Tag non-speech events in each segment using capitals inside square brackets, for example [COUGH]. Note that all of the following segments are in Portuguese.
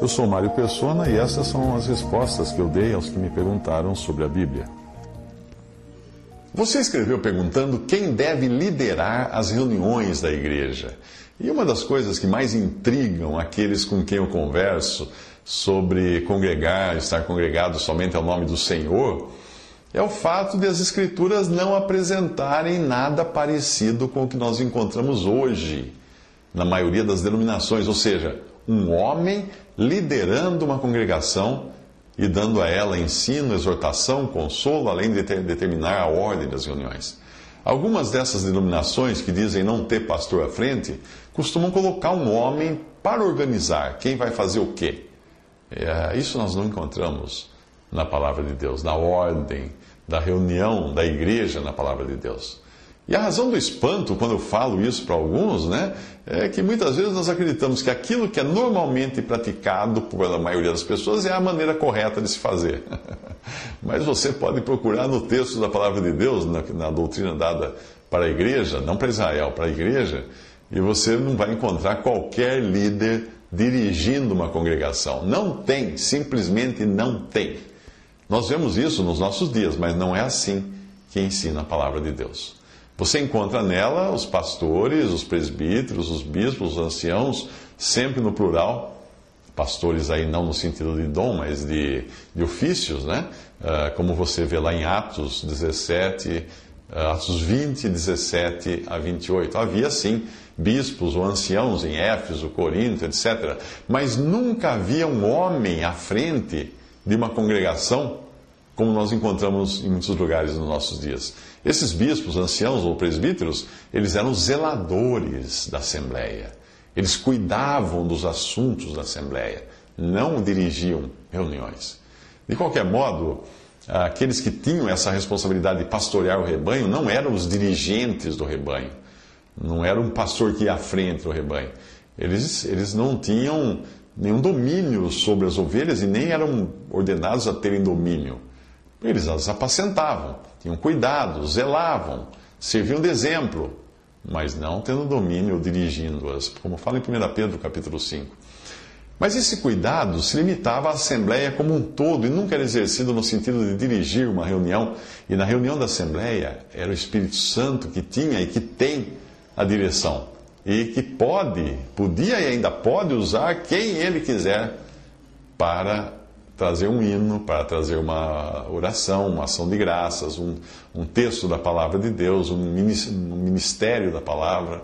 Eu sou Mário Persona e essas são as respostas que eu dei aos que me perguntaram sobre a Bíblia. Você escreveu perguntando quem deve liderar as reuniões da igreja. E uma das coisas que mais intrigam aqueles com quem eu converso sobre congregar, estar congregado somente ao nome do Senhor, é o fato de as Escrituras não apresentarem nada parecido com o que nós encontramos hoje na maioria das denominações, ou seja, um homem liderando uma congregação e dando a ela ensino, exortação, consolo, além de ter, determinar a ordem das reuniões. Algumas dessas denominações que dizem não ter pastor à frente costumam colocar um homem para organizar quem vai fazer o quê. É, isso nós não encontramos na palavra de Deus, na ordem da reunião da igreja na palavra de Deus. E a razão do espanto, quando eu falo isso para alguns, né, é que muitas vezes nós acreditamos que aquilo que é normalmente praticado pela maioria das pessoas é a maneira correta de se fazer. [LAUGHS] Mas você pode procurar no texto da palavra de Deus, na, na doutrina dada para a igreja, não para Israel, para a igreja, e você não vai encontrar qualquer líder dirigindo uma congregação. Não tem, simplesmente não tem. Nós vemos isso nos nossos dias, mas não é assim que ensina a palavra de Deus. Você encontra nela os pastores, os presbíteros, os bispos, os anciãos, sempre no plural. Pastores aí não no sentido de dom, mas de, de ofícios, né? Uh, como você vê lá em Atos 17, uh, Atos 20, 17 a 28. Havia sim bispos ou anciãos em Éfeso, Corinto, etc. Mas nunca havia um homem à frente de uma congregação como nós encontramos em muitos lugares nos nossos dias. Esses bispos, anciãos ou presbíteros, eles eram zeladores da Assembleia. Eles cuidavam dos assuntos da Assembleia, não dirigiam reuniões. De qualquer modo, aqueles que tinham essa responsabilidade de pastorear o rebanho não eram os dirigentes do rebanho, não era um pastor que ia à frente do rebanho. Eles, eles não tinham nenhum domínio sobre as ovelhas e nem eram ordenados a terem domínio. Eles as apacentavam, tinham cuidado, zelavam, serviam de exemplo, mas não tendo domínio ou dirigindo-as, como fala em 1 Pedro capítulo 5. Mas esse cuidado se limitava à Assembleia como um todo e nunca era exercido no sentido de dirigir uma reunião. E na reunião da Assembleia era o Espírito Santo que tinha e que tem a direção. E que pode, podia e ainda pode usar quem ele quiser para trazer um hino, para trazer uma oração, uma ação de graças, um, um texto da palavra de Deus, um ministério da palavra.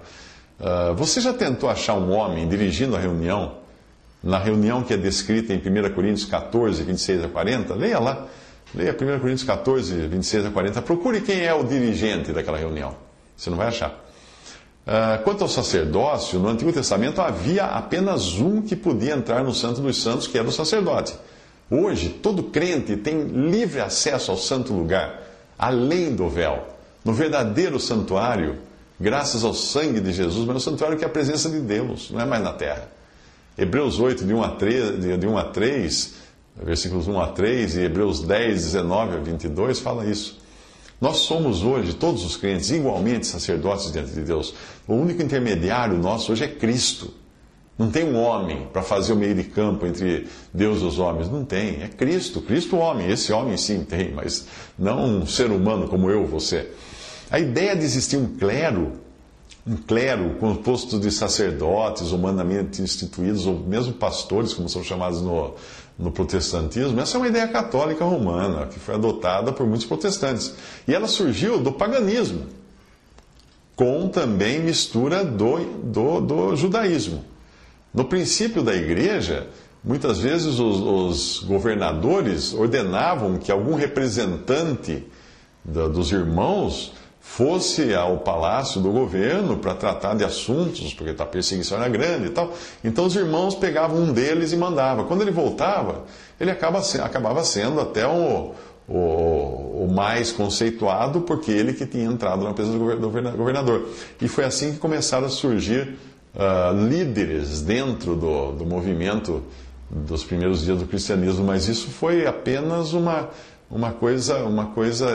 Uh, você já tentou achar um homem dirigindo a reunião, na reunião que é descrita em 1 Coríntios 14, 26 a 40? Leia lá. Leia 1 Coríntios 14, 26 a 40. Procure quem é o dirigente daquela reunião. Você não vai achar. Uh, quanto ao sacerdócio, no Antigo Testamento havia apenas um que podia entrar no Santo dos Santos, que era o sacerdote. Hoje, todo crente tem livre acesso ao santo lugar, além do véu, no verdadeiro santuário, graças ao sangue de Jesus, mas no santuário que é a presença de Deus, não é mais na terra. Hebreus 8, de 1 a 3, de 1 a 3 versículos 1 a 3 e Hebreus 10, 19 a 22 fala isso. Nós somos hoje, todos os crentes, igualmente sacerdotes diante de Deus. O único intermediário nosso hoje é Cristo. Não tem um homem para fazer o meio de campo entre Deus e os homens. Não tem. É Cristo. Cristo, homem. Esse homem sim tem, mas não um ser humano como eu, você. A ideia de existir um clero, um clero composto de sacerdotes humanamente instituídos, ou mesmo pastores, como são chamados no, no protestantismo, essa é uma ideia católica romana, que foi adotada por muitos protestantes. E ela surgiu do paganismo, com também mistura do, do, do judaísmo. No princípio da igreja, muitas vezes os, os governadores ordenavam que algum representante da, dos irmãos fosse ao palácio do governo para tratar de assuntos, porque a perseguição era grande e tal. Então os irmãos pegavam um deles e mandavam. Quando ele voltava, ele acaba, acabava sendo até o, o, o, mais conceituado, porque ele que tinha entrado na presença do governador. E foi assim que começaram a surgir uh, líderes dentro do, do movimento dos primeiros dias do cristianismo, mas isso foi apenas uma, uma, coisa, uma coisa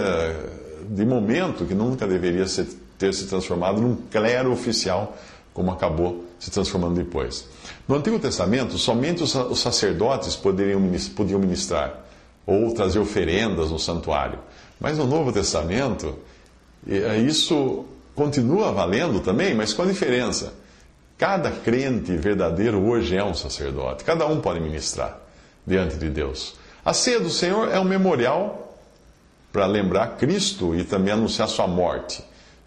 de momento que nunca deveria ser, ter se transformado num clero oficial, como acabou se transformando depois. No Antigo Testamento, somente os sacerdotes poderiam, podiam ministrar ou trazer oferendas no santuário. Mas no Novo Testamento, isso continua valendo também, mas com a diferença. Cada crente verdadeiro hoje é um sacerdote. Cada um pode ministrar diante de Deus. A ceia do Senhor é um memorial para lembrar Cristo e também anunciar sua morte.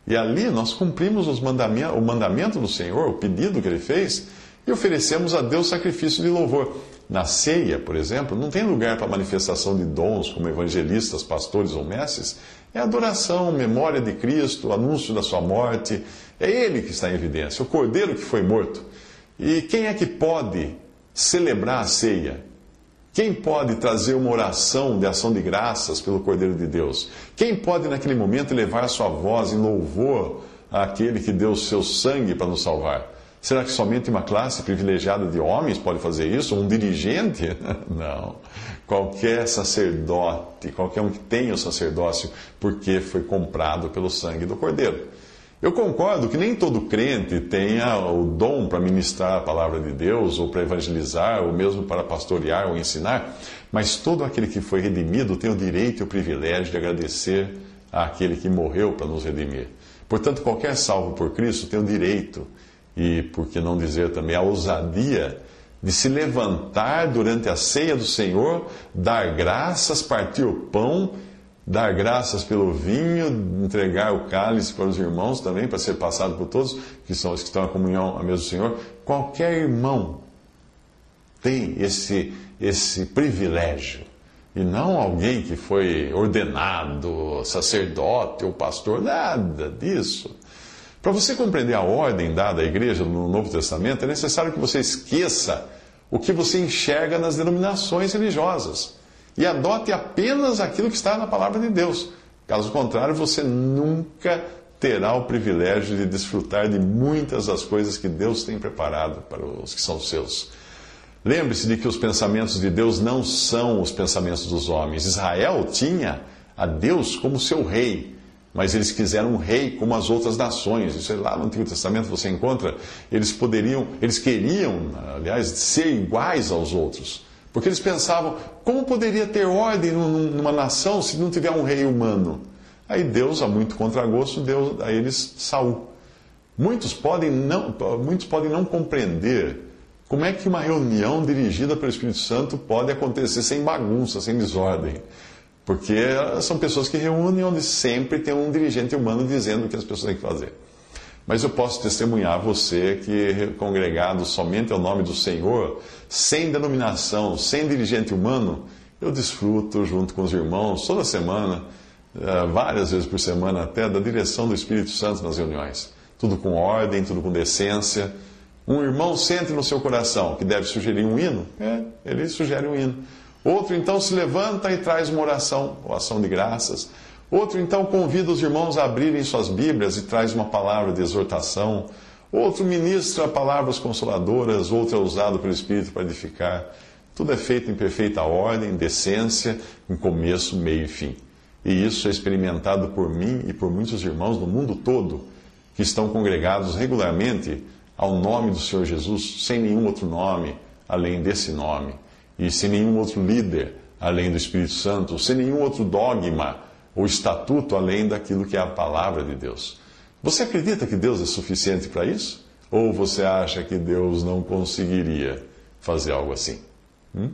E ali nós cumprimos os mandamentos, o mandamento do Senhor, o pedido que ele fez, e oferecemos a Deus sacrifício de louvor. Na ceia, por exemplo, não tem lugar para manifestação de dons como evangelistas, pastores ou mestres. É adoração, memória de Cristo, anúncio da sua morte. É Ele que está em evidência, o Cordeiro que foi morto. E quem é que pode celebrar a ceia? Quem pode trazer uma oração de ação de graças pelo Cordeiro de Deus? Quem pode, naquele momento, levar sua voz em louvor àquele que deu o seu sangue para nos salvar? Será que somente uma classe privilegiada de homens pode fazer isso? Um dirigente? [LAUGHS] Não. Qualquer sacerdote, qualquer um que tenha o sacerdócio, porque foi comprado pelo sangue do Cordeiro. Eu concordo que nem todo crente tenha o dom para ministrar a palavra de Deus, ou para evangelizar, ou mesmo para pastorear ou ensinar, mas todo aquele que foi redimido tem o direito e o privilégio de agradecer àquele que morreu para nos redimir. Portanto, qualquer salvo por Cristo tem o direito, e por que não dizer também a ousadia, de se levantar durante a ceia do Senhor, dar graças, partir o pão dar graças pelo vinho, entregar o cálice para os irmãos também, para ser passado por todos, que são os que estão em comunhão a mesmo Senhor. Qualquer irmão tem esse, esse privilégio. E não alguém que foi ordenado, sacerdote ou pastor, nada disso. Para você compreender a ordem dada à igreja no Novo Testamento, é necessário que você esqueça o que você enxerga nas denominações religiosas e adote apenas aquilo que está na palavra de Deus. Caso contrário, você nunca terá o privilégio de desfrutar de muitas das coisas que Deus tem preparado para os que são seus. Lembre-se de que os pensamentos de Deus não são os pensamentos dos homens. Israel tinha a Deus como seu rei, mas eles quiseram um rei como as outras nações. Isso é lá no Antigo Testamento você encontra. Eles poderiam, eles queriam, aliás, ser iguais aos outros. Porque eles pensavam, como poderia ter ordem numa nação se não tiver um rei humano? Aí Deus, a muito contragosto, deu a eles Saul. Muitos podem não, muitos podem não compreender como é que uma reunião dirigida pelo Espírito Santo pode acontecer sem bagunça, sem desordem. Porque são pessoas que reúnem onde sempre tem um dirigente humano dizendo o que as pessoas têm que fazer. Mas eu posso testemunhar a você que, congregado somente ao nome do Senhor, sem denominação, sem dirigente humano, eu desfruto junto com os irmãos toda semana, eh, várias vezes por semana até, da direção do Espírito Santo nas reuniões. Tudo com ordem, tudo com decência. Um irmão sente no seu coração que deve sugerir um hino, é, ele sugere um hino. Outro então se levanta e traz uma oração, ou ação de graças. Outro, então, convida os irmãos a abrirem suas Bíblias e traz uma palavra de exortação. Outro ministra palavras consoladoras, outro é usado pelo Espírito para edificar. Tudo é feito em perfeita ordem, decência, em começo, meio e fim. E isso é experimentado por mim e por muitos irmãos no mundo todo, que estão congregados regularmente ao nome do Senhor Jesus, sem nenhum outro nome além desse nome, e sem nenhum outro líder além do Espírito Santo, sem nenhum outro dogma o estatuto além daquilo que é a palavra de Deus. Você acredita que Deus é suficiente para isso? Ou você acha que Deus não conseguiria fazer algo assim? Hum?